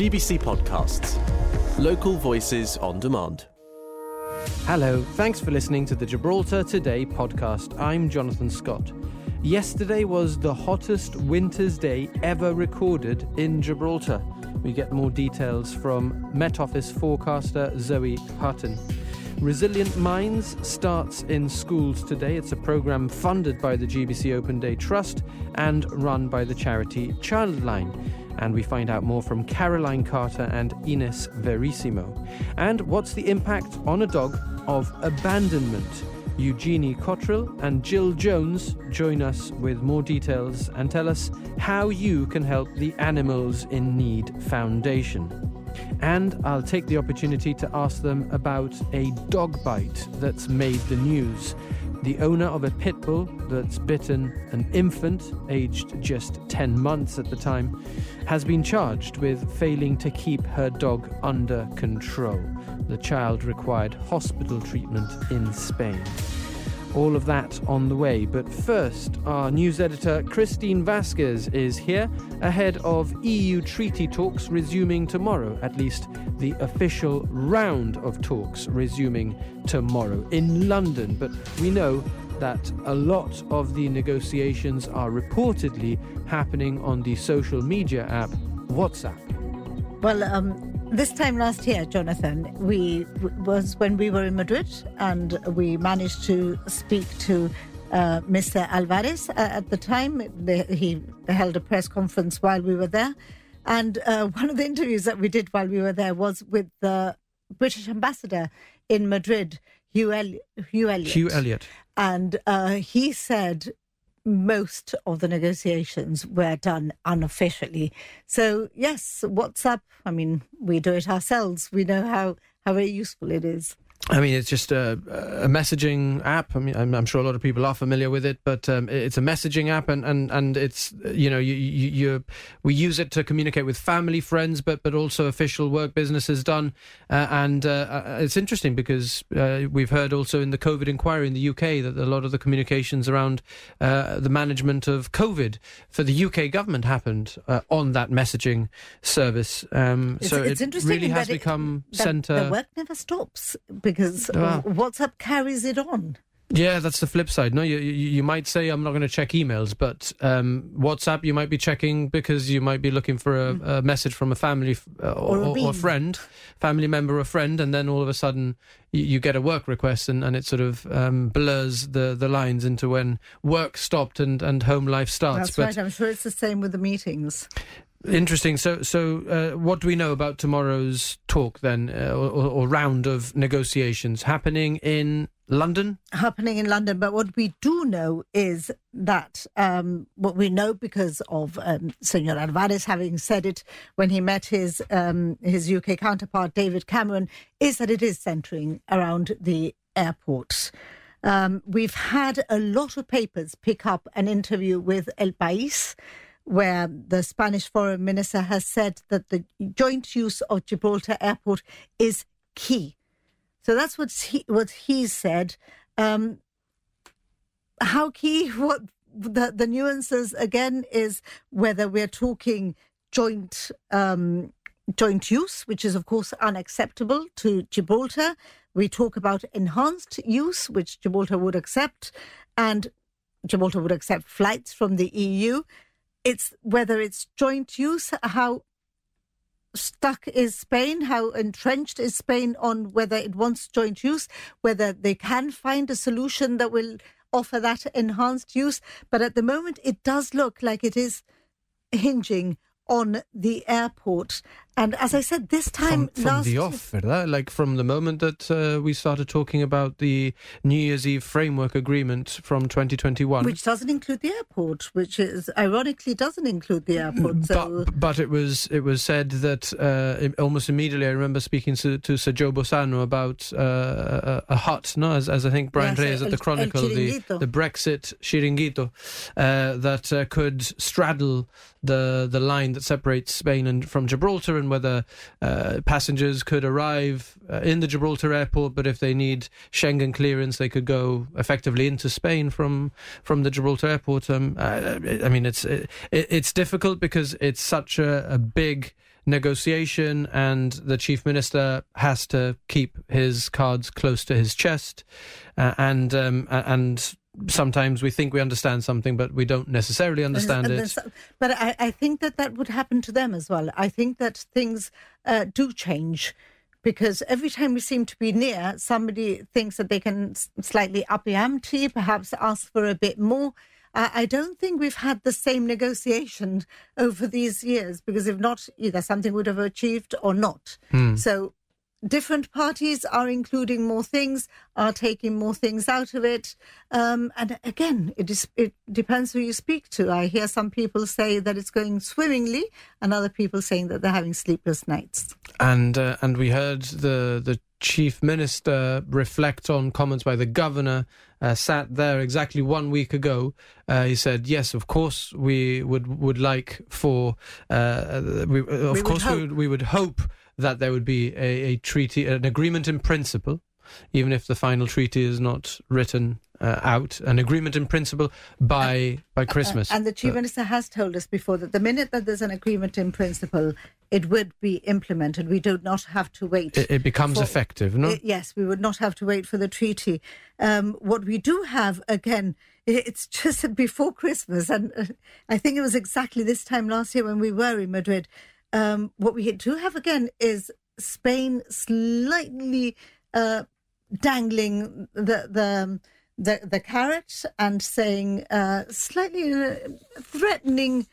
GBC Podcasts. Local voices on demand. Hello, thanks for listening to the Gibraltar Today podcast. I'm Jonathan Scott. Yesterday was the hottest winter's day ever recorded in Gibraltar. We get more details from Met Office forecaster Zoe Hutin. Resilient Minds starts in schools today. It's a program funded by the GBC Open Day Trust and run by the charity Childline. And we find out more from Caroline Carter and Ines Verissimo. And what's the impact on a dog of abandonment? Eugenie Cottrell and Gill Jones join us with more details and tell us how you can help the Animals in Need Foundation. And I'll take the opportunity to ask them about a dog bite that's made the news. The owner of a pit bull that's bitten an infant, aged just 10 months at the time, has been charged with failing to keep her dog under control. The child required hospital treatment in Spain. All of that on the way. But first, our news editor Christine Vasquez is here ahead of EU treaty talks resuming tomorrow, at least the official round of talks resuming tomorrow in London. But we know that a lot of the negotiations are reportedly happening on the social media app WhatsApp. Well, um, this time last year, Jonathan, we was when we were in Madrid, and we managed to speak to uh, Mr. Albares. Uh, at the time, the, he held a press conference while we were there, and uh, one of the interviews that we did while we were there was with the British ambassador in Madrid, Hugh, El- Hugh Elliott. Hugh Elliott. And uh, he said most of the negotiations were done unofficially. So, yes, WhatsApp, I mean, we do it ourselves. We know how, how very useful it is. I mean, it's just a, a messaging app. I mean, I'm, I'm, sure a lot of people are familiar with it, but um, it's a messaging app, and, and, and it's you know you, you, we use it to communicate with family, friends, but but also official work businesses done, uh, and uh, uh it's interesting because uh, we've heard also in the COVID inquiry in the UK that a lot of the communications around uh, the management of COVID for the UK government happened uh, on that messaging service. Um, it's, so it's it really has it, become centre. The work never stops because. WhatsApp carries it on. Yeah, that's the flip side. No, you you, you might say I'm not going to check emails, but um, WhatsApp you might be checking because you might be looking for a, mm. a message from a family uh, or, or, a or, friend, family member or friend, and then all of a sudden you, you get a work request, and, and it sort of um, blurs the, the lines into when work stopped and, and home life starts. That's but, right. I'm sure it's the same with the meetings. Interesting. So, so uh, what do we know about tomorrow's talk then, uh, or, or, round of negotiations happening in London? Happening in London. But what we do know is that um, what we know because of um, Senor Albares having said it when he met his um, his UK counterpart David Cameron is that it is centering around the airports. Um, we've had a lot of papers pick up an interview with El País where the Spanish foreign minister has said that the joint use of Gibraltar Airport is key. So that's what he what he said. Um, how key? What the the nuances again is whether we're talking joint um, joint use, which is of course unacceptable to Gibraltar. We talk about enhanced use, which Gibraltar would accept, and Gibraltar would accept flights from the EU it's whether it's joint use, how stuck is Spain, how entrenched is Spain on whether it wants joint use, whether they can find a solution that will offer that enhanced use. But at the moment, it does look like it is hinging on the airport. And as I said, this time from, from the off, ¿verdad? like from the moment that uh, we started talking about the New Year's Eve framework agreement from 2021, which doesn't include the airport, which is ironically doesn't include the airport. So. But, but it was it was said that uh, almost immediately. I remember speaking to, to Sir Joe Bossano about uh, a, a, hut, no, as, as I think Brian yes, Reyes at the Chronicle, the, the Brexit chiringuito uh, that uh, could straddle the the line that separates Spain and from Gibraltar and whether uh, passengers could arrive uh, in the Gibraltar airport, but if they need Schengen clearance, they could go effectively into Spain from from the Gibraltar airport. Um, I, I mean, it's it, it's difficult because it's such a, a big negotiation, and the chief minister has to keep his cards close to his chest, uh, and um, and sometimes we think we understand something, but we don't necessarily understand And it. But I, I think that that would happen to them as well. I think that things uh, do change because every time we seem to be near, somebody thinks that they can slightly up the ante, perhaps ask for a bit more. Uh, I don't think we've had the same negotiation over these years because if not, either something would have achieved or not. So different parties are including more things, are taking more things out of it. Um, and again, it, is, it depends who you speak to. I hear some people say that it's going swimmingly, and other people saying that they're having sleepless nights. And uh, and we heard the the chief minister reflect on comments by the governor. Uh, sat there exactly one week ago. Uh, he said, "Yes, of course we would would like for uh, we, of would course we would, we would hope that there would be a, a treaty, an agreement in principle, even if the final treaty is not written uh, out, an agreement in principle by by Christmas." Uh, and the chief Uh, minister has told us before that the minute that there's an agreement in principle, it would be implemented. We do not have to wait. it, it becomes for- effective, no? Uh, yes, we would not have to wait for the treaty. Um, what we do have, again, it's just before Christmas, and uh, I think it was exactly this time last year when we were in Madrid. Um, what we do have again is Spain slightly uh, dangling the the the, the carrot and saying uh, slightly uh, threatening.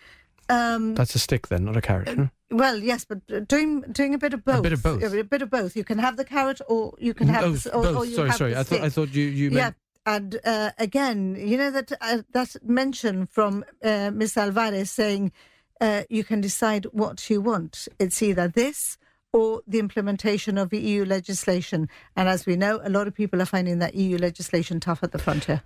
Um, That's a stick, then, not a carrot. no? well, yes, but doing doing a bit of both. A bit of both. A bit of both. You can have the carrot, or you can have oh, the, or, both. or sorry, sorry. I thought I thought you you Yeah, and uh, again, you know that uh, that mention from uh, Miss Albares saying uh, you can decide what you want. It's either this or the implementation of EU legislation. And as we know, a lot of people are finding that EU legislation tough at the frontier.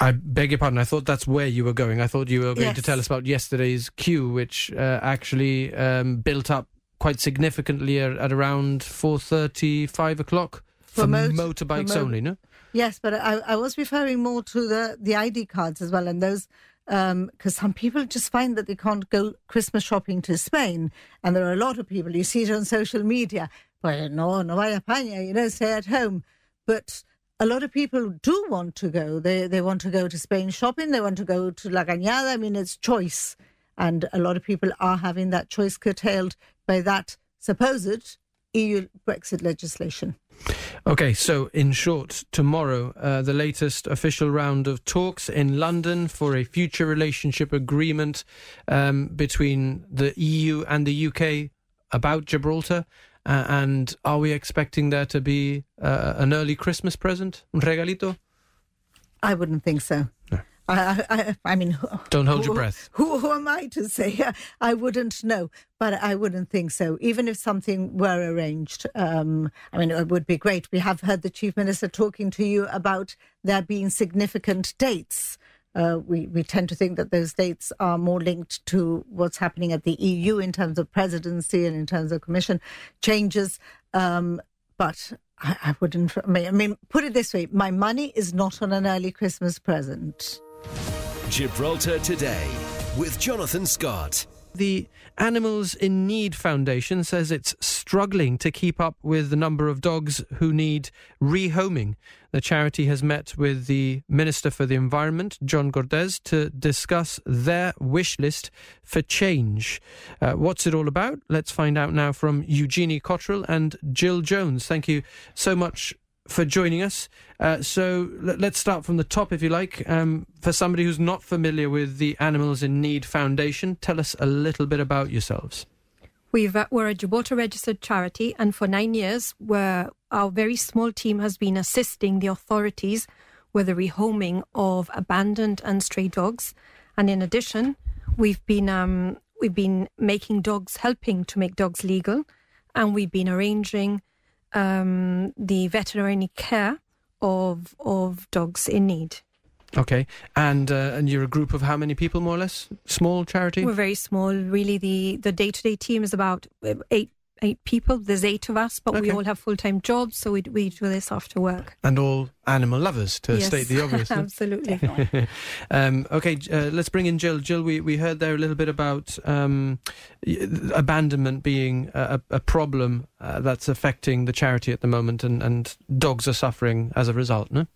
I beg your pardon. I thought that's where you were going. I thought you were going to tell us about yesterday's queue, which uh, actually um, built up quite significantly at, at around four thirty, five o'clock for, For mot- motorbikes for mo- only. No, Yes, but I, I was referring more to the, the ID cards as well, and those Um, because some people just find that they can't go Christmas shopping to Spain, and there are a lot of people you see it on social media. Well, no, no you know, stay at home. But a lot of people do want to go. They they want to go to Spain shopping. They want to go to La Cañada. I mean, it's choice, and a lot of people are having that choice curtailed by that supposed EU Brexit legislation. Okay, so in short, tomorrow, uh, the latest official round of talks in London for a future relationship agreement um, between the EU and the UK about Gibraltar. Uh, and are we expecting there to be uh, an early Christmas present? Un regalito? I wouldn't think so. I, I, I, mean, Don't hold your breath. Who, who am I to say? I wouldn't know, but I wouldn't think so. Even if something were arranged, um, I mean, it would be great. We have heard the chief minister talking to you about there being significant dates. Uh, we, we tend to think that those dates are more linked to what's happening at the EU in terms of presidency and in terms of commission changes. Um, but I, I wouldn't. I mean, put it this way: my money is not on an early Christmas present. Gibraltar Today with Jonathan Scott. The Animals in Need Foundation says it's struggling to keep up with the number of dogs who need rehoming. The charity has met with the Minister for the Environment, John Cortes, to discuss their wish list for change. Uh, what's it all about? Let's find out now from Eugenie Cottrell and Gill Jones. Thank you so much for joining us. Uh, so let, us start from the top, if you like. Um, for somebody who's not familiar with the Animals in Need Foundation, tell us a little bit about yourselves. We've, uh, we're a Gibraltar registered charity, and for nine years, our very small team has been assisting the authorities with the rehoming of abandoned and stray dogs. And in addition, we've been um, we've been making dogs, helping to make dogs legal, and we've been arranging um, the veterinary care of of dogs in need. Okay, and uh, and you're a group of how many people, more or less? Small charity. We're very small. Really, the the day to day team is about uh, eight eight people. There's eight of us, but we all have full time jobs, so we we do this after work. And all animal lovers, to Yes. state the obvious. Absolutely. um, okay, uh, let's bring in Gill. Gill, we, we heard there a little bit about um, abandonment being a, a a problem uh, that's affecting the charity at the moment, and, and dogs are suffering as a result, no?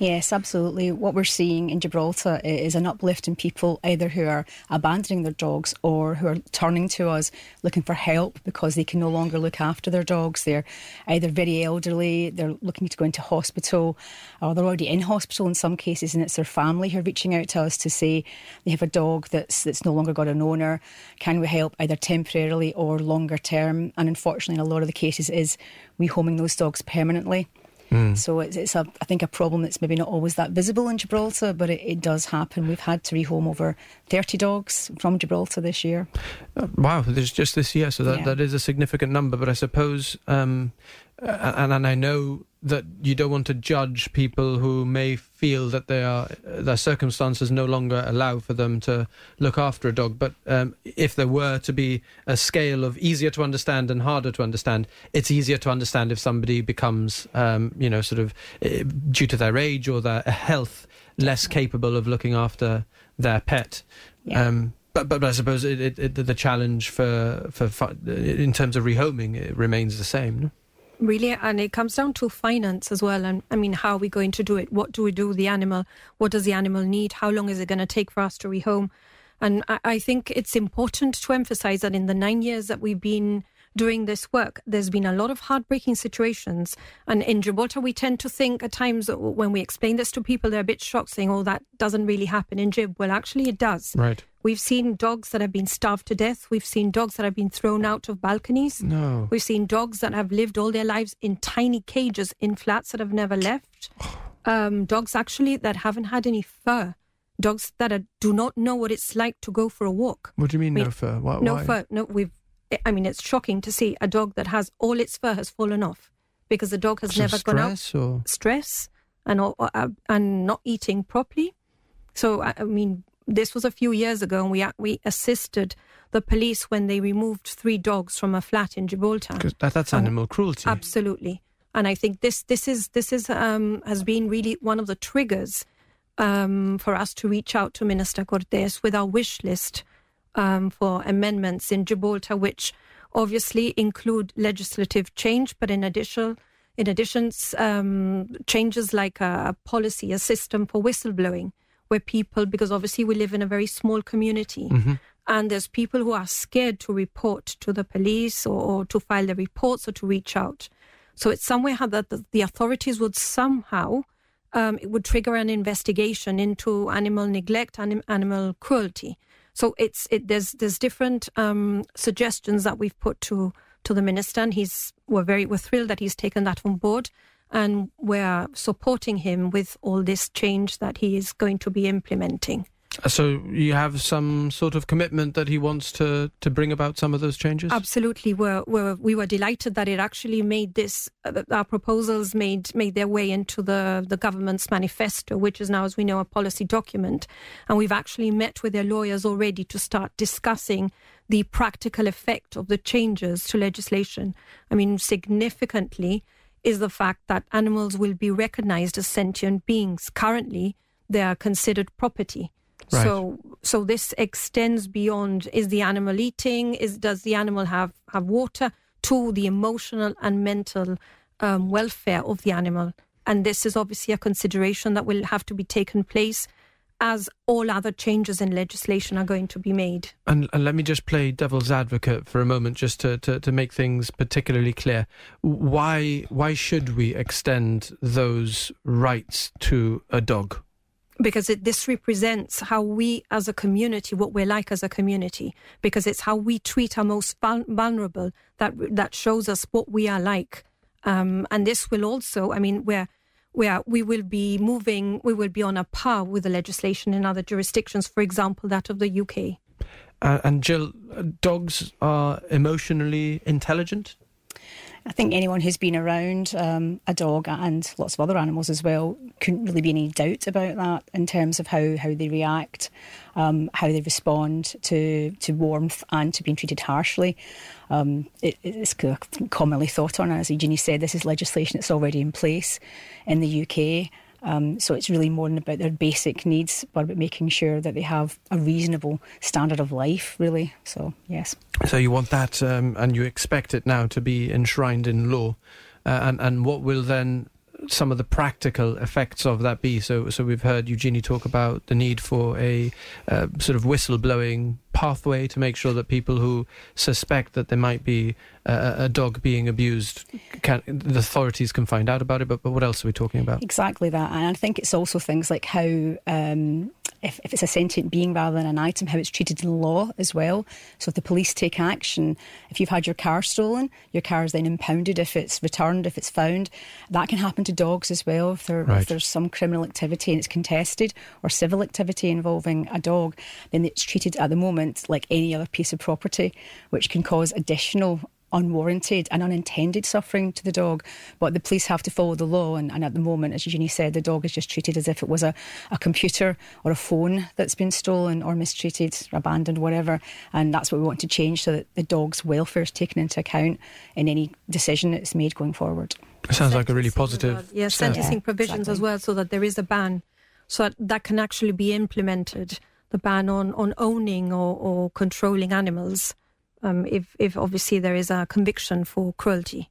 Yes, absolutely. What we're seeing in Gibraltar is an uplift in people either who are abandoning their dogs or who are turning to us looking for help because they can no longer look after their dogs. They're either very elderly, they're looking to go into hospital, or they're already in hospital in some cases, and it's their family who are reaching out to us to say they have a dog that's that's no longer got an owner. Can we help either temporarily or longer term? And unfortunately, in a lot of the cases, it is rehoming those dogs permanently. So it's, it's a, I think, a problem that's maybe not always that visible in Gibraltar, but it, it does happen. We've had to rehome over 30 dogs from Gibraltar this year. Uh, Wow, there's just this year, so that, Yeah. that is a significant number. But I suppose, um, and, and I know that you don't want to judge people who may feel that they are their circumstances no longer allow for them to look after a dog. But um, if there were to be a scale of easier to understand and harder to understand, it's easier to understand if somebody becomes, um, you know, sort of uh, due to their age or their health, less capable of looking after their pet. Yeah. Um, but, but but I suppose it, it, it, the challenge for, for for in terms of rehoming it remains the same. No? Really, and it comes down to finance as well. And I mean, how are we going to do it? What do we do with the animal? What does the animal need? How long is it going to take for us to rehome? And I, I think it's important to emphasize that in the nine years that we've been doing this work, there's been a lot of heartbreaking situations. And in Gibraltar, we tend to think at times when we explain this to people, they're a bit shocked, saying, oh, that doesn't really happen in Jib. Well, actually, it does. Right. We've seen dogs that have been starved to death. We've seen dogs that have been thrown out of balconies. No. We've seen dogs that have lived all their lives in tiny cages in flats that have never left. Um, dogs actually that haven't had any fur. Dogs that are, do not know what it's like to go for a walk. What do you mean no fur? Why, no why? fur. No, we've. I mean, it's shocking to see a dog that has all its fur has fallen off because the dog has So never gone out stress or stress and all- uh, and not eating properly. So I mean, this was a few years ago, and we we assisted the police when they removed three dogs from a flat in Gibraltar. that, that's Um, animal cruelty. Absolutely, and I think this this is this is um, has been really one of the triggers um, for us to reach out to Minister Cortes with our wish list um, for amendments in Gibraltar, which obviously include legislative change, but in addition, in addition, um, changes like a, a policy, a system for whistleblowing, where people, because obviously we live in a very small community, and there's people who are scared to report to the police or, or to file their reports or to reach out. So it's somewhere how that the, the authorities would somehow um, it would trigger an investigation into animal neglect and animal cruelty. So it's it, there's there's different um, suggestions that we've put to to the minister, and he's we're very we're thrilled that he's taken that on board, and we're supporting him with all this change that he is going to be implementing. so you have some sort of commitment that he wants to, to bring about some of those changes? Absolutely, we're, we're, we were delighted that it actually made this. Uh, our proposals made made their way into the the government's manifesto, which is now, as we know, a policy document. And we've actually met with their lawyers already to start discussing the practical effect of the changes to legislation. I mean, significantly is the fact that animals will be recognized as sentient beings. Currently, they are considered property. Right. So, so this extends beyond: is the animal eating? Is does the animal have have water? To the emotional and mental um, welfare of the animal, and this is obviously a consideration that will have to be taken place as all other changes in legislation are going to be made. And, and let me just play devil's advocate for a moment, just to, to, to make things particularly clear. Why why should we extend those rights to a dog? because it, this represents how we as a community, what we're like as a community, because it's how we treat our most vulnerable that that shows us what we are like. Um, and this will also, I mean, where where we will be moving, we will be on a par with the legislation in other jurisdictions, for example, that of the UK. Uh, and Gill, uh, dogs are emotionally intelligent. I think anyone who's been around um, a dog and lots of other animals as well couldn't really be any doubt about that in terms of how, how they react, um, how they respond to, to warmth and to being treated harshly. Um, it, it's commonly thought on, as Eugenie said, this is legislation that's already in place in the UK. Um, so it's really more about their basic needs, but about making sure that they have a reasonable standard of life, really. So, yes. So you want that, um, and you expect it now to be enshrined in law. Uh, and, and what will then some of the practical effects of that be? So, so we've heard Eugenie talk about the need for a uh, sort of whistleblowing pathway to make sure that people who suspect that there might be uh, a dog being abused, can, the authorities can find out about it. But, but what else are we talking about? Exactly that, and I think it's also things like how um, if, if it's a sentient being rather than an item, how it's treated in law as well. So if the police take action, if you've had your car stolen, your car is then impounded if it's returned, if it's found. That can happen to dogs as well if, right. if there's some criminal activity and it's contested or civil activity involving a dog, then it's treated at the moment like any other piece of property, which can cause additional unwarranted and unintended suffering to the dog. But the police have to follow the law. And, and, at the moment, as Eugenie said, the dog is just treated as if it was a, a computer or a phone that's been stolen or mistreated, or abandoned, whatever. And that's what we want to change so that the dog's welfare is taken into account in any decision that's made going forward. It sounds like a really positive. Yes, sentencing yeah, provisions exactly. as well, so that there is a ban, so that, that can actually be implemented. The ban on, on owning or, or controlling animals um, if, if obviously there is a conviction for cruelty.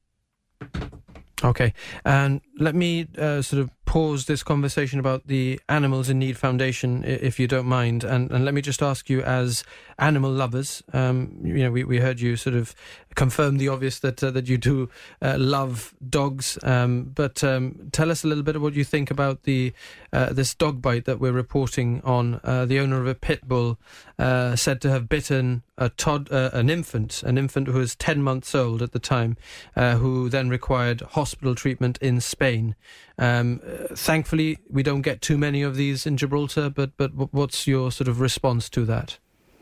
Okay, and let me uh, sort of pause this conversation about the Animals in Need Foundation, if you don't mind, and, and let me just ask you, as animal lovers, um, you know, we, we heard you sort of confirm the obvious that uh, that you do uh, love dogs, um, but um, tell us a little bit of what you think about the uh, this dog bite that we're reporting on. Uh, the owner of a pit bull uh, said to have bitten a tod, an infant, an infant who was ten months old at the time, who then required hospital treatment in Spain. Um, thankfully, we don't get too many of these in Gibraltar. But but what's your sort of response to that?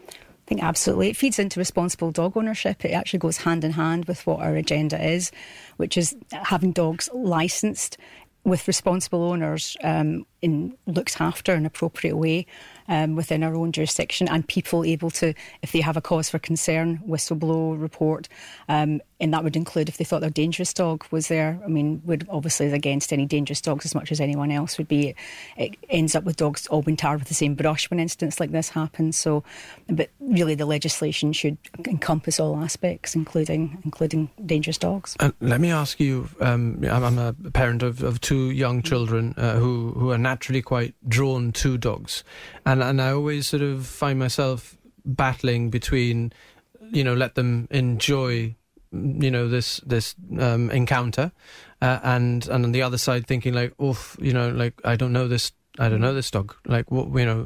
I think absolutely. It feeds into responsible dog ownership. It actually goes hand in hand with what our agenda is, which is having dogs licensed with responsible owners um, in looked after in an appropriate way um, within our own jurisdiction and people able to, if they have a cause for concern, whistleblow, report. Um, and that would include if they thought their dangerous dog was there. I mean, would obviously against any dangerous dogs as much as anyone else would be. It ends up with dogs all being tarred with the same brush when incidents like this happen. So, but really, the legislation should encompass all aspects, including including dangerous dogs. And let me ask you: um, I'm a parent of, of two young children uh, who who are naturally quite drawn to dogs, and and I always sort of find myself battling between, you know, let them enjoy you know this this um, encounter, uh, and and on the other side thinking like, oof, you know, like I don't know this, I don't know this dog. Like, what you know,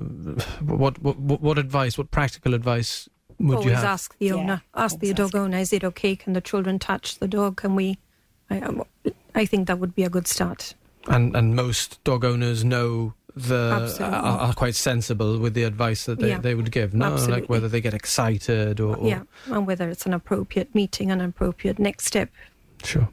what what what advice, what practical advice would Always you have? ask the owner, yeah, ask the dog ask. owner, is it okay? Can the children touch the dog? Can we? I, I think that would be a good start. And and most dog owners know the are, are, quite sensible with the advice that they, yeah. they would give. No, Absolutely. like whether they get excited or, or, yeah, and whether it's an appropriate meeting, an appropriate next step. Sure.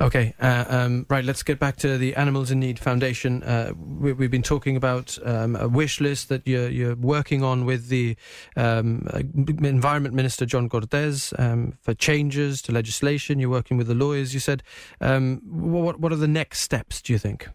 Okay. Uh, um, right. Let's get back to the Animals in Need Foundation. Uh, we, have been talking about um, a wish list that you're, you're working on with the um, uh, Environment Minister John Cortes um, for changes to legislation. You're working with the lawyers. You said. Um, what What are the next steps? Do you think?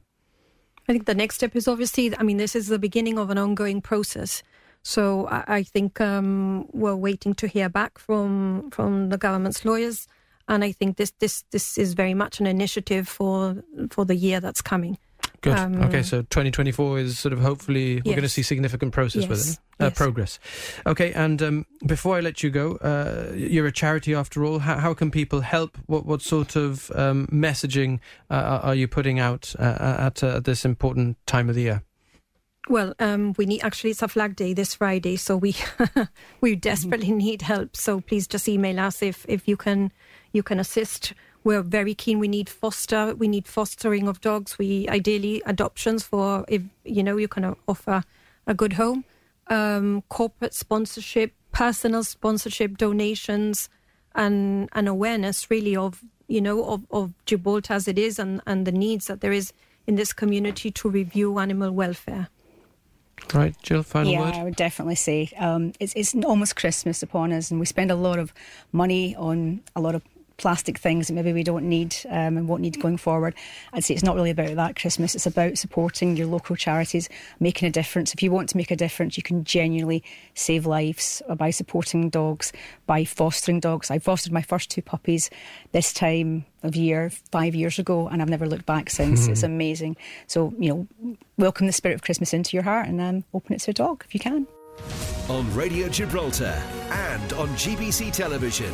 I think the next step is obviously, I mean, this is the beginning of an ongoing process. So I, I think um, we're waiting to hear back from from the government's lawyers, and I think this this this is very much an initiative for for the year that's coming. Good. Um, okay, so 2024 is sort of hopefully we're going to see significant process yes. with it, uh, yes. progress. Okay, and um, before I let you go, uh, you're a charity after all. How, how, can people help? What what sort of um, messaging uh, are you putting out uh, at uh, this important time of the year? Well, um, we need actually it's a flag day this Friday, so we we desperately need help. So please just email us if if you can you can assist we're very keen. We need foster. We need fostering of dogs. We ideally adoptions for if you know you can offer a good home. Um, corporate sponsorship, personal sponsorship, donations, and an awareness really of you know, of, of Gibraltar as it is and, and the needs that there is in this community to review animal welfare. Right, Gill, final yeah, word? I would definitely say um, it's, it's almost Christmas upon us, and we spend a lot of money on a lot of plastic things that maybe we don't need um, and won't need going forward. I'd say it's not really about that Christmas. It's about supporting your local charities, making a difference. If you want to make a difference, you can genuinely save lives by supporting dogs, by fostering dogs. I fostered my first two puppies this time of year five years ago, and I've never looked back since. It's amazing. So you know, welcome the spirit of Christmas into your heart and um, open it to a dog if you can. On Radio Gibraltar and on GBC Television.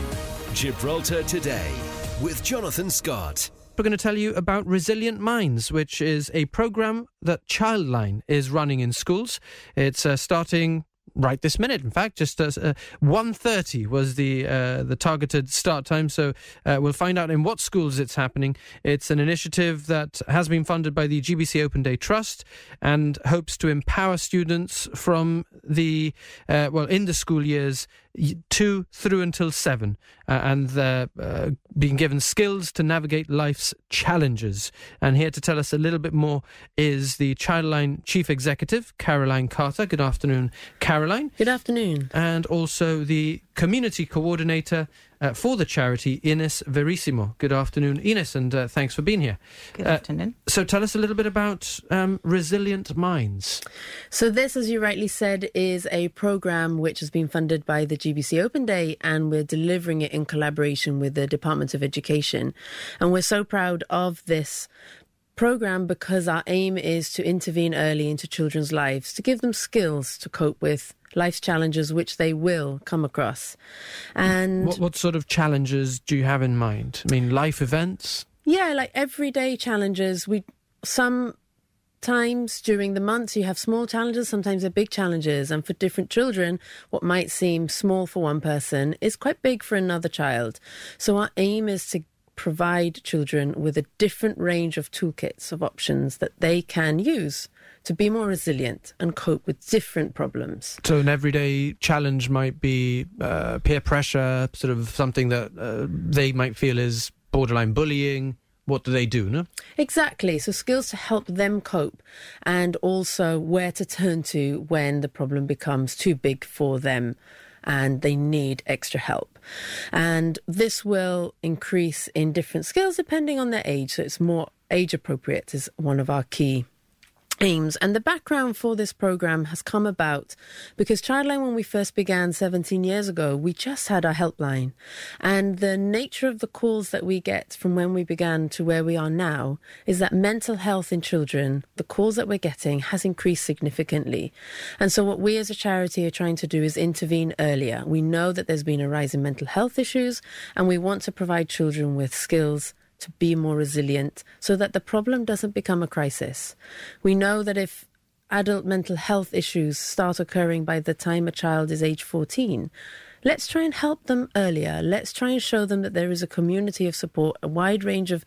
Gibraltar Today with Jonathan Scott. We're going to tell you about Resilient Minds, which is a program that Childline is running in schools. It's uh, starting right this minute. In fact, just as uh, 1.30 was the uh, the targeted start time. So uh, we'll find out in what schools it's happening. It's an initiative that has been funded by the GBC Open Day Trust and hopes to empower students from the uh, well in the school years two through until seven, uh, and they're uh, being given skills to navigate life's challenges. And here to tell us a little bit more is the Childline Chief Executive, Caroline Carter. Good afternoon, Caroline. Good afternoon. And also the Community Coordinator uh, for the charity, Ines Verissimo. Good afternoon, Ines, and uh, thanks for being here. Good Uh, afternoon. So tell us a little bit about um, Resilient Minds. So, this, as you rightly said, is a program which has been funded by the GBC Open Day, and we're delivering it in collaboration with the Department of Education. And we're so proud of this program because our aim is to intervene early into children's lives, to give them skills to cope with life's challenges, which they will come across. And What, what sort of challenges do you have in mind? I mean, life events? Yeah, like everyday challenges. We some times during the months you have small challenges, sometimes they're big challenges, and for different children, what might seem small for one person is quite big for another child. So our aim is to provide children with a different range of toolkits of options that they can use to be more resilient and cope with different problems. So, an everyday challenge might be uh, peer pressure, sort of something that uh, they might feel is borderline bullying. What do they do? No? Exactly. So skills to help them cope and also where to turn to when the problem becomes too big for them and they need extra help. And this will increase in different skills depending on their age. So it's more age appropriate is one of our key aims. And the background for this program has come about because Childline, when we first began 17 years ago, we just had our helpline. And the nature of the calls that we get from when we began to where we are now is that mental health in children, the calls that we're getting, has increased significantly. And so, what we as a charity are trying to do is intervene earlier. We know that there's been a rise in mental health issues, and we want to provide children with skills to be more resilient so that the problem doesn't become a crisis. We know that if adult mental health issues start occurring by the time a child is age 14, let's try and help them earlier. Let's try and show them that there is a community of support, a wide range of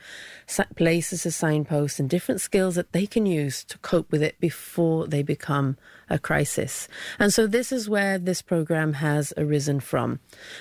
places as signposts, and different skills that they can use to cope with it before they become a crisis. And so, this is where this program has arisen from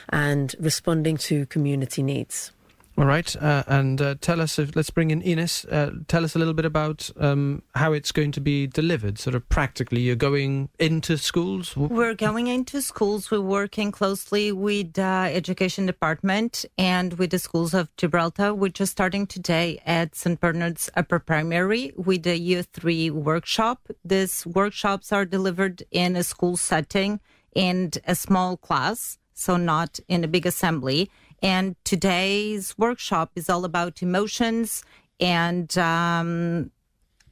and responding to community needs. All right, uh, and uh, tell us. If, let's bring in Ines. Uh, tell us a little bit about um, how it's going to be delivered, sort of practically. You're going into schools. We're going into schools. We're working closely with the education department and with the schools of Gibraltar. We're just starting today at St. Bernard's Upper Primary with a Year 3 workshop. These workshops are delivered in a school setting in a small class, so not in a big assembly. And today's workshop is all about emotions and um,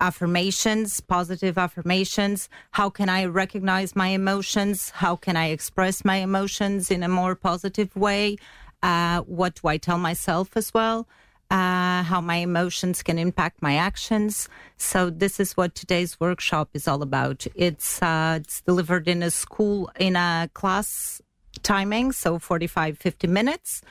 affirmations, positive affirmations. How can I recognize my emotions? How can I express my emotions in a more positive way? Uh, what do I tell myself as well? Uh, how my emotions can impact my actions. So this is what today's workshop is all about. It's uh, it's delivered in a school in a class timing, so 45, 50 minutes.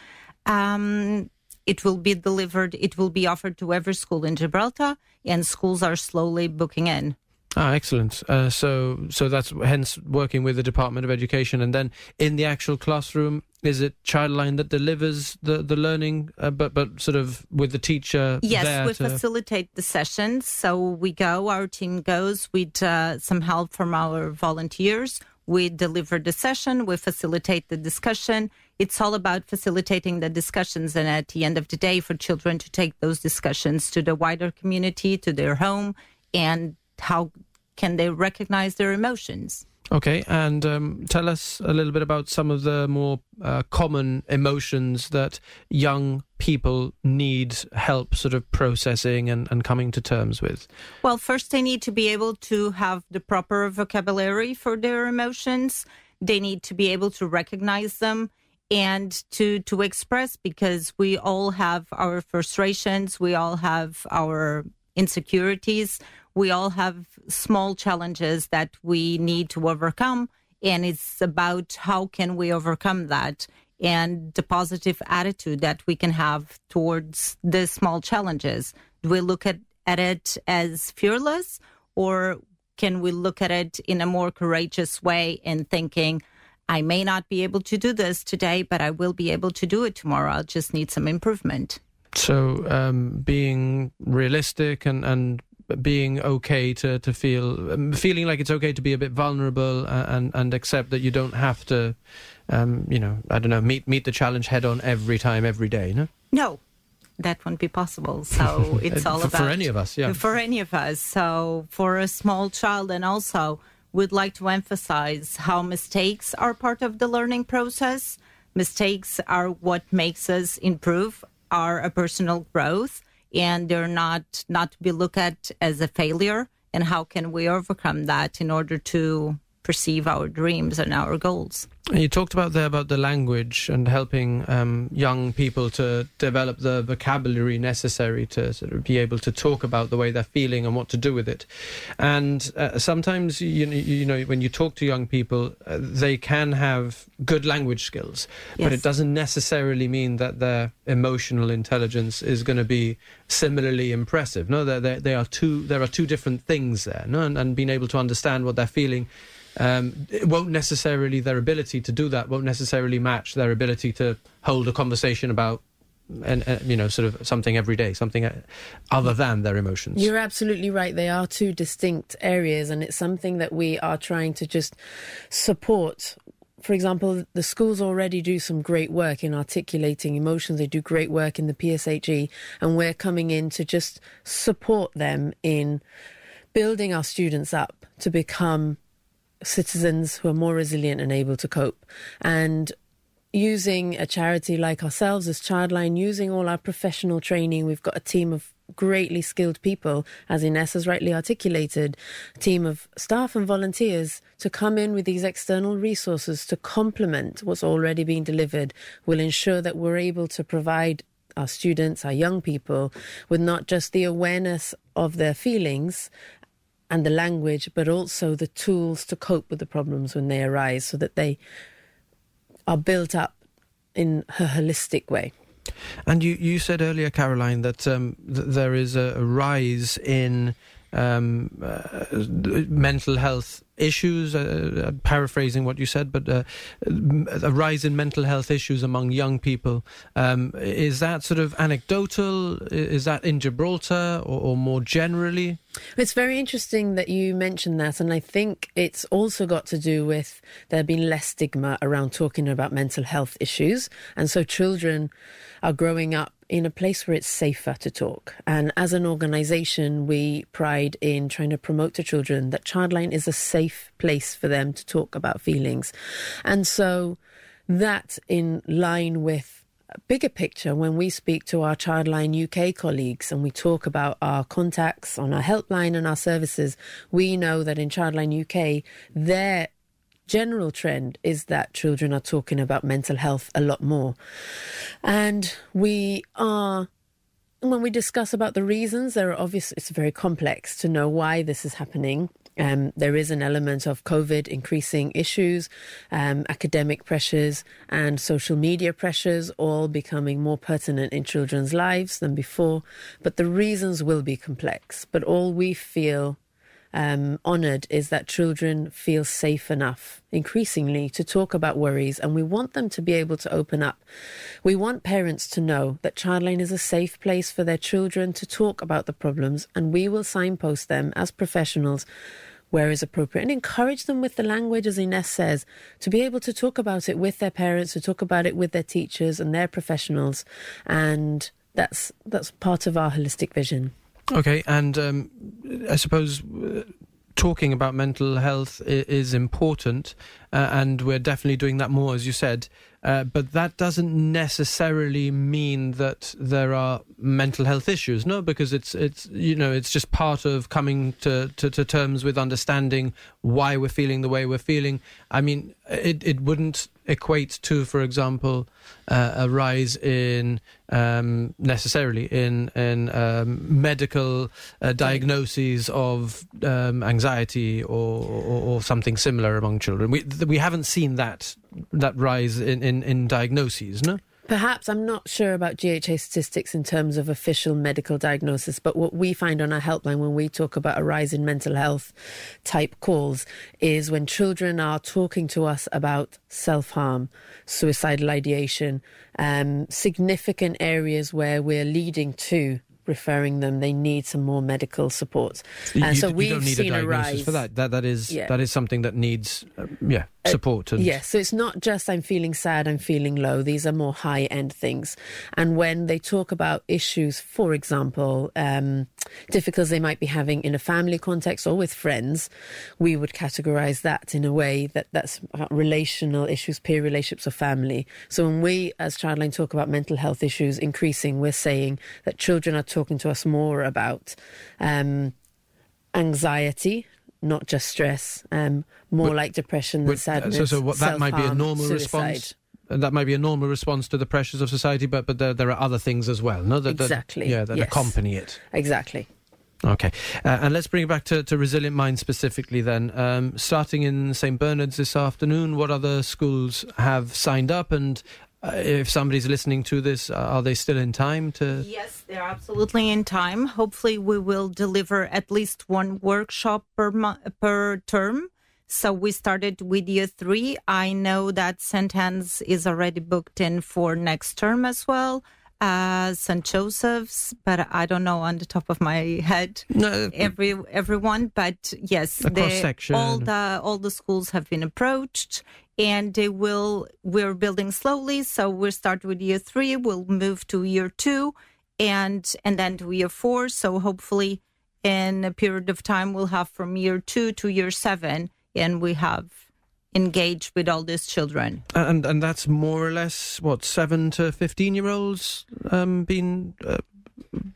Um, it will be delivered, it will be offered to every school in Gibraltar, and schools are slowly booking in. Ah, excellent. Uh, so, so that's hence working with the Department of Education, and then in the actual classroom, is it Childline that delivers the the learning, uh, but but sort of with the teacher? Yes, we to... facilitate the sessions. So we go, our team goes with uh, some help from our volunteers. We deliver the session, we facilitate the discussion. It's all about facilitating the discussions, and at the end of the day, for children to take those discussions to the wider community, to their home, and how can they recognize their emotions. Okay, and um, tell us a little bit about some of the more uh, common emotions that young people need help sort of processing and, and coming to terms with. Well, first, they need to be able to have the proper vocabulary for their emotions. They need to be able to recognize them and to to express because we all have our frustrations we all have our insecurities. We all have small challenges that we need to overcome and it's about how can we overcome that and the positive attitude that we can have towards the small challenges. Do we look at, at it as fearless or can we look at it in a more courageous way and thinking i may not be able to do this today but i will be able to do it tomorrow. I'll just need some improvement so um, being realistic and, and being okay to to feel um, feeling like it's okay to be a bit vulnerable uh, and and accept that you don't have to um, you know I don't know meet meet the challenge head on every time every day no? No. That won't be possible. So it's all for, about for any of us yeah. For any of us. So for a small child and also we'd like to emphasize how mistakes are part of the learning process. Mistakes are what makes us improve our personal growth and they're not not to be looked at as a failure. And how can we overcome that in order to perceive our dreams and our goals you talked about there about the language and helping um, young people to develop the vocabulary necessary to sort of be able to talk about the way they're feeling and what to do with it. And uh, sometimes, you know, you know, when you talk to young people, uh, they can have good language skills, yes. but it doesn't necessarily mean that their emotional intelligence is going to be similarly impressive. No, they they are two. There are two different things there. No, and, and being able to understand what they're feeling um, it won't necessarily their ability to do that won't necessarily match their ability to hold a conversation about and uh, you know sort of something every day something uh, other than their emotions. You're absolutely right. They are two distinct areas and it's something that we are trying to just support. For example, the schools already do some great work in articulating emotions. They do great work in the PSHE, and we're coming in to just support them in building our students up to become citizens who are more resilient and able to cope. And using a charity like ourselves as Childline, using all our professional training, we've got a team of greatly skilled people, as Ines has rightly articulated, a team of staff and volunteers to come in with these external resources to complement what's already being delivered will ensure that we're able to provide our students, our young people, with not just the awareness of their feelings and the language, but also the tools to cope with the problems when they arise so that they are built up in a holistic way. And you, you said earlier, Caroline, that um, th- there is a, rise in um, uh, mental health issues, uh, paraphrasing what you said, but uh, a rise in mental health issues among young people. Um, is that sort of anecdotal? Is that in Gibraltar or, or, more generally? It's very interesting that you mentioned that, and I think it's also got to do with there being less stigma around talking about mental health issues, and so children are growing up in a place where it's safer to talk. And as an organization, we pride in trying to promote to children that Childline is a safe place for them to talk about feelings. And so that in line with bigger picture when we speak to our Childline UK colleagues and we talk about our contacts on our helpline and our services, we know that in Childline UK, their general trend is that children are talking about mental health a lot more. And we are when we discuss about the reasons, there are obvious. It's very complex to know why this is happening. Um, there is an element of COVID increasing issues, um, academic pressures, and social media pressures all becoming more pertinent in children's lives than before. But the reasons will be complex. But all we feel um, honoured is that children feel safe enough increasingly to talk about worries, and we want them to be able to open up. We want parents to know that Childline is a safe place for their children to talk about the problems, and we will signpost them as professionals where is appropriate and encourage them with the language, as Ines says, to be able to talk about it with their parents, to talk about it with their teachers and their professionals. And that's that's part of our holistic vision. Okay, and um, I suppose uh, talking about mental health is, important, uh, and we're definitely doing that more, as you said. Uh, but that doesn't necessarily mean that there are mental health issues, no, because it's it's you know it's just part of coming to, to, to terms with understanding why we're feeling the way we're feeling. I mean, it it wouldn't equate to, for example, uh, a rise in um, necessarily in in um, medical uh, diagnoses of um, anxiety or, or, or something similar among children. We we haven't seen that that rise in, in, in diagnoses, no? Perhaps I'm not sure about GHA statistics in terms of official medical diagnosis, but what we find on our helpline when we talk about a rise in mental health type calls is when children are talking to us about self harm, suicidal ideation, um, significant areas where we're leading to referring them. They need some more medical support. You, and so you we've don't need seen a a, diagnosis rise for that. That that is Yeah. that is something that needs uh, yeah support and Yes, so it's not just I'm feeling sad, I'm feeling low. These are more high end things. And when they talk about issues, for example, um, difficulties they might be having in a family context or with friends, we would categorize that in a way that that's uh, relational issues, peer relationships, or family. So when we as Childline talk about mental health issues increasing, we're saying that children are talking to us more about um, anxiety. Not just stress, um, more But- like depression than But, uh, sadness. so, so what, that might be a normal suicide. response. uh, That might be a normal response to the pressures of society, but but there, there are other things as well, no? That, that- Exactly, yeah, that yes. accompany it. Exactly. Okay, uh, and let's bring it back to, to Resilient Minds specifically then. Um, starting in St Bernard's this afternoon, what other schools have signed up? And uh, if somebody's listening to this, uh, are they still in time to? Yes, they're absolutely in time. Hopefully, we will deliver at least one workshop per mo- per term. So we started with year three. I know that St. Anne's is already booked in for next term as well. Uh, St. Joseph's, but I don't know on the top of my head No, every everyone. But yes, they- all the all the schools have been approached, and they will. We're building slowly, so we'll start with year three. We'll move to year two, and and then to year four. So hopefully, in a period of time, we'll have from year two to year seven, and we have engaged with all these children. and and that's more or less what seven to fifteen year olds um, being uh,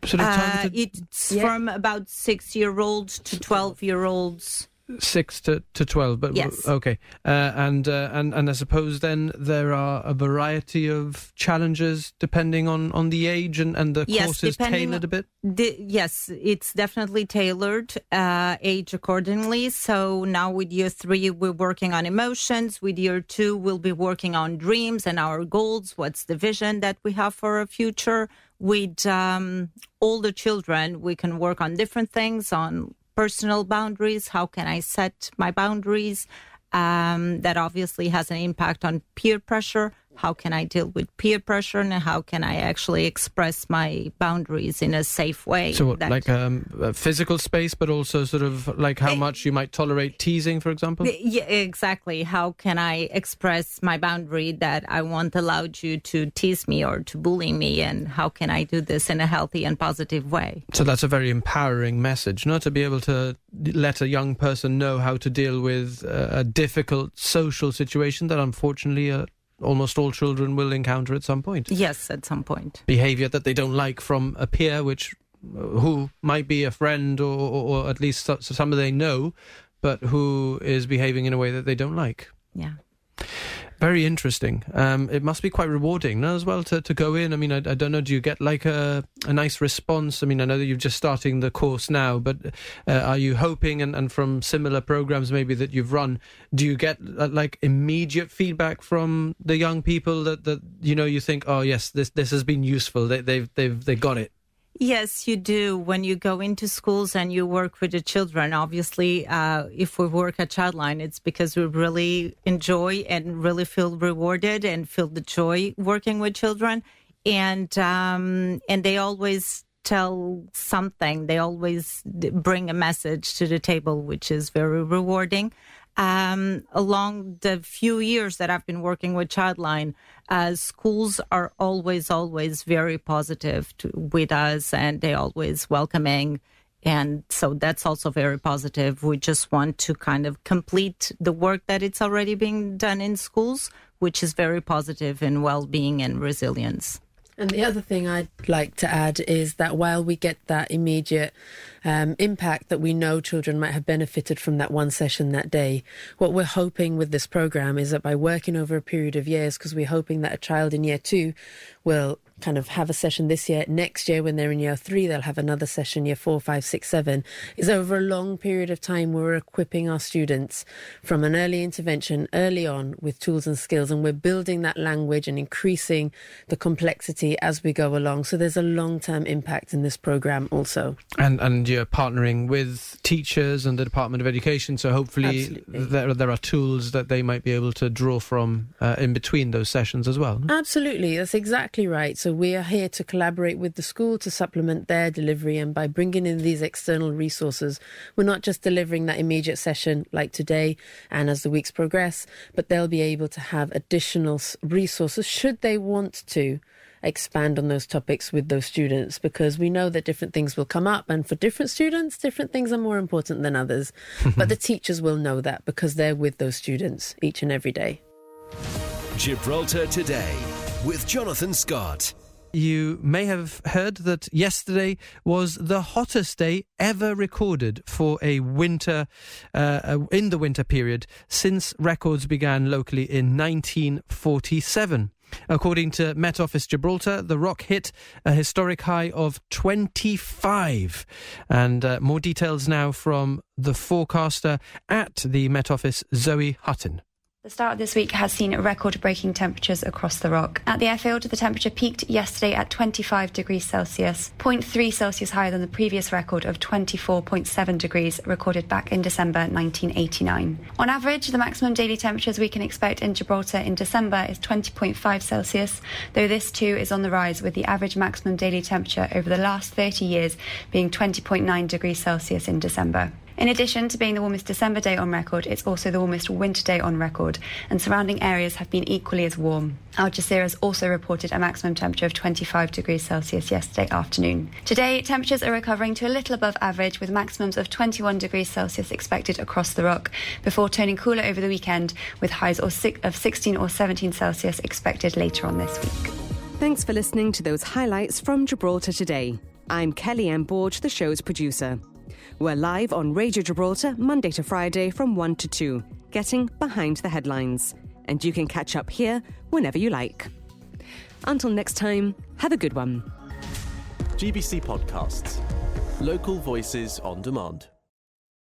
sort of Uh, targeted. it's Yeah. from about six year olds to twelve year olds. Six to, to twelve, but Yes. okay. Uh, and uh, and and I suppose then there are a variety of challenges depending on, on the age and, and the Yes, courses depending tailored a bit. The, yes, it's definitely tailored uh, age accordingly. So now with year three, we're working on emotions. With year two, we'll be working on dreams and our goals. What's the vision that we have for our future? With um, older children, we can work on different things on personal boundaries. How can I set my boundaries? Um, that obviously has an impact on peer pressure. How can I deal with peer pressure and how can I actually express my boundaries in a safe way? So what, that- like um, a physical space, but also sort of like how Eh, much you might tolerate teasing, for example. Yeah, exactly. How can I express my boundary that I won't allow you to tease me or to bully me? And how can I do this in a healthy and positive way? So that's a very empowering message, not to be able to let a young person know how to deal with uh, a difficult social situation that unfortunately uh, almost all children will encounter at some point. Yes, at some point. Behavior that they don't like from a peer, which uh, who might be a friend or, or, or at least so- somebody they know, but who is behaving in a way that they don't like. Yeah. Very interesting. Um, it must be quite rewarding no, as well to, to go in. I mean, I, I don't know. Do you get like a, a nice response? I mean, I know that you're just starting the course now, but uh, are you hoping, and, and from similar programs maybe that you've run, do you get uh, like immediate feedback from the young people that, that you know you think, oh yes, this this has been useful. They, they've they've they got it. Yes, you do. When you go into schools and you work with the children, obviously, uh, if we work at Childline, it's because we really enjoy and really feel rewarded and feel the joy working with children. And um, and they always tell something. They always bring a message to the table, which is very rewarding. Um, along the few years that I've been working with Childline, uh, schools are always, always very positive to, with us and they always welcoming. And so that's also very positive. We just want to kind of complete the work that it's already being done in schools, which is very positive in well-being and resilience. And the other thing I'd like to add is that while we get that immediate um, impact that we know children might have benefited from that one session that day, what we're hoping with this program is that by working over a period of years, because we're hoping that a child in year two will kind of have a session this year. Next year, when they're in year three, they'll have another session, year four, five, six, seven. Is over a long period of time we're equipping our students from an early intervention early on with tools and skills, and we're building that language and increasing the complexity as we go along. So there's a long term impact in this program also. And and you're partnering with teachers and the Department of Education, so hopefully there there are tools that they might be able to draw from uh, in between those sessions as well. Absolutely, that's exactly right. So we are here to collaborate with the school to supplement their delivery. And by bringing in these external resources, we're not just delivering that immediate session like today and as the weeks progress, but they'll be able to have additional resources should they want to expand on those topics with those students because we know that different things will come up and for different students different things are more important than others. But the teachers will know that because they're with those students each and every day. Gibraltar today with Jonathan Scott. You may have heard that yesterday was the hottest day ever recorded for a winter, uh, uh in the winter period since records began locally in 1947. According to Met Office Gibraltar, the rock hit a historic high of 25. And uh, more details now from the forecaster at the Met Office, Zoe Hutin. The start of this week has seen record breaking temperatures across the rock. At the airfield, the temperature peaked yesterday at 25 degrees Celsius, 0.3 Celsius higher than the previous record of 24.7 degrees recorded back in December 1989. On average, the maximum daily temperatures we can expect in Gibraltar in December is 20.5 Celsius, though this too is on the rise, with the average maximum daily temperature over the last 30 years being 20.9 degrees Celsius in December. In addition to being the warmest December day on record, it's also the warmest winter day on record, and surrounding areas have been equally as warm. Al Algeciras also reported a maximum temperature of 25 degrees Celsius yesterday afternoon. Today, temperatures are recovering to a little above average, with maximums of 21 degrees Celsius expected across the rock, before turning cooler over the weekend, with highs of 16 or 17 Celsius expected later on this week. Thanks for listening to those highlights from Gibraltar today. I'm Kelly M. Borge, the show's producer. We're live on Radio Gibraltar Monday to Friday from 1 to 2, getting behind the headlines. And you can catch up here whenever you like. Until next time, have a good one. GBC Podcasts. Local voices on demand.